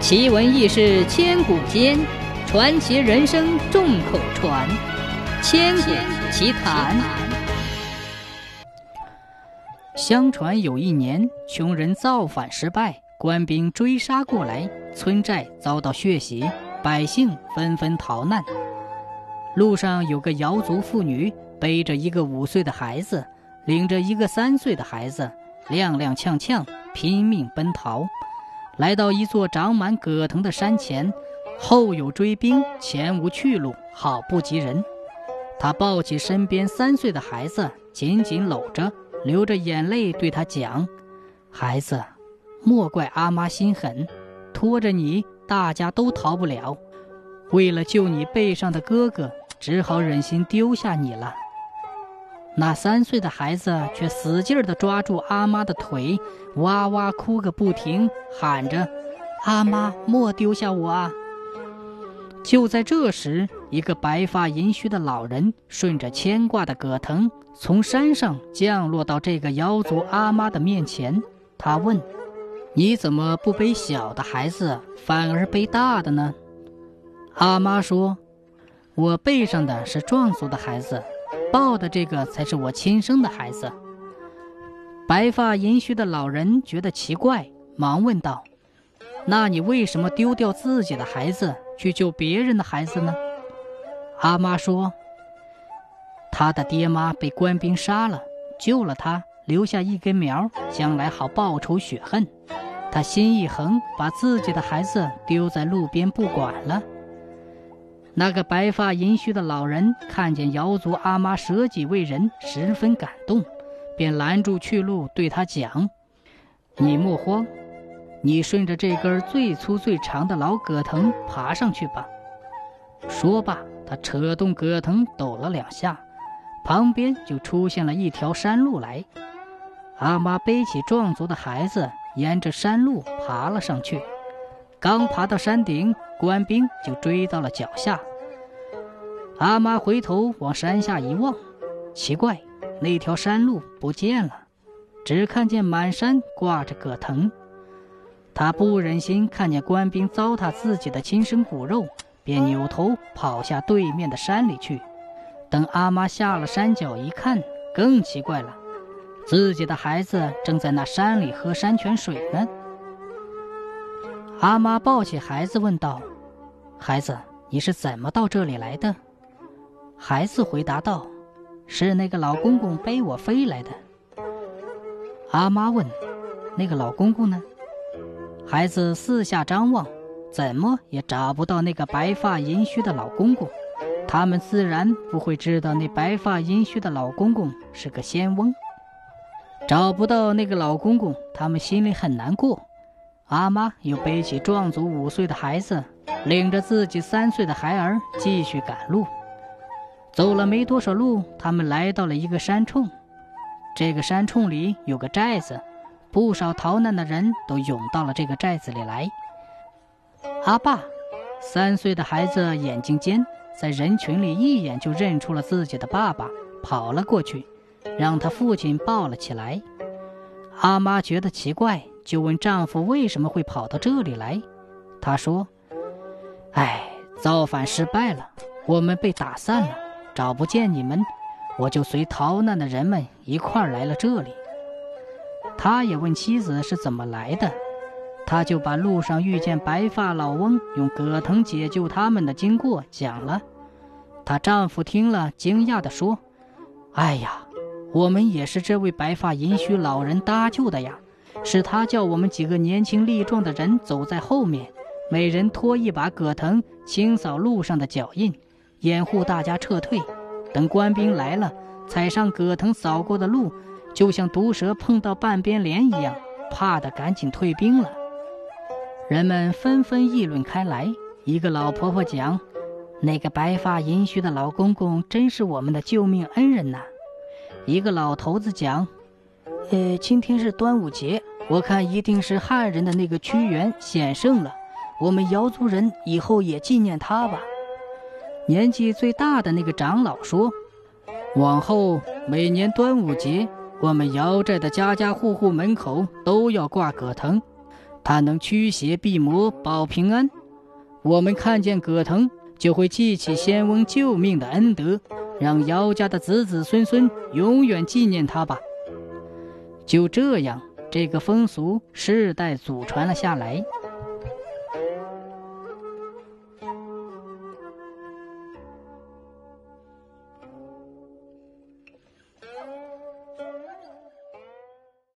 奇闻异事千古间，传奇人生众口传。千古奇谈。相传有一年，穷人造反失败，官兵追杀过来，村寨遭到血洗，百姓纷纷逃难。路上有个瑶族妇女，背着一个五岁的孩子，领着一个三岁的孩子，踉踉跄跄，拼命奔逃。来到一座长满葛藤的山前，后有追兵，前无去路，好不及人。他抱起身边三岁的孩子，紧紧搂着，流着眼泪对他讲：“孩子，莫怪阿妈心狠，拖着你，大家都逃不了。为了救你背上的哥哥，只好忍心丢下你了。”那三岁的孩子却使劲地抓住阿妈的腿，哇哇哭个不停，喊着：“阿妈，莫丢下我啊！”就在这时，一个白发银须的老人顺着牵挂的葛藤，从山上降落到这个瑶族阿妈的面前。他问：“你怎么不背小的孩子，反而背大的呢？”阿妈说：“我背上的是壮族的孩子。”抱的这个才是我亲生的孩子。白发银须的老人觉得奇怪，忙问道：“那你为什么丢掉自己的孩子去救别人的孩子呢？”阿妈说：“他的爹妈被官兵杀了，救了他，留下一根苗，将来好报仇雪恨。他心一横，把自己的孩子丢在路边不管了。”那个白发银须的老人看见瑶族阿妈舍己为人，十分感动，便拦住去路，对他讲：“你莫慌，你顺着这根最粗最长的老葛藤爬上去吧。”说罢，他扯动葛藤，抖了两下，旁边就出现了一条山路来。阿妈背起壮族的孩子，沿着山路爬了上去。刚爬到山顶，官兵就追到了脚下。阿妈回头往山下一望，奇怪，那条山路不见了，只看见满山挂着葛藤。他不忍心看见官兵糟蹋自己的亲生骨肉，便扭头跑下对面的山里去。等阿妈下了山脚一看，更奇怪了，自己的孩子正在那山里喝山泉水呢。阿妈抱起孩子问道：“孩子，你是怎么到这里来的？”孩子回答道：“是那个老公公背我飞来的。”阿妈问：“那个老公公呢？”孩子四下张望，怎么也找不到那个白发银须的老公公。他们自然不会知道那白发银须的老公公是个仙翁。找不到那个老公公，他们心里很难过。阿妈又背起壮族五岁的孩子，领着自己三岁的孩儿继续赶路。走了没多少路，他们来到了一个山冲。这个山冲里有个寨子，不少逃难的人都涌到了这个寨子里来。阿爸，三岁的孩子眼睛尖，在人群里一眼就认出了自己的爸爸，跑了过去，让他父亲抱了起来。阿妈觉得奇怪。就问丈夫为什么会跑到这里来，她说：“哎，造反失败了，我们被打散了，找不见你们，我就随逃难的人们一块儿来了这里。”他也问妻子是怎么来的，他就把路上遇见白发老翁用葛藤解救他们的经过讲了。她丈夫听了，惊讶地说：“哎呀，我们也是这位白发银须老人搭救的呀。”是他叫我们几个年轻力壮的人走在后面，每人拖一把葛藤，清扫路上的脚印，掩护大家撤退。等官兵来了，踩上葛藤扫过的路，就像毒蛇碰到半边莲一样，怕得赶紧退兵了。人们纷纷议论开来。一个老婆婆讲：“那个白发银须的老公公真是我们的救命恩人呐。”一个老头子讲。呃，今天是端午节，我看一定是汉人的那个屈原险胜了，我们瑶族人以后也纪念他吧。年纪最大的那个长老说，往后每年端午节，我们瑶寨的家家户户门口都要挂葛藤，它能驱邪避魔，保平安。我们看见葛藤，就会记起先翁救命的恩德，让瑶家的子子孙孙永远纪念他吧。就这样这个风俗世代祖传了下来。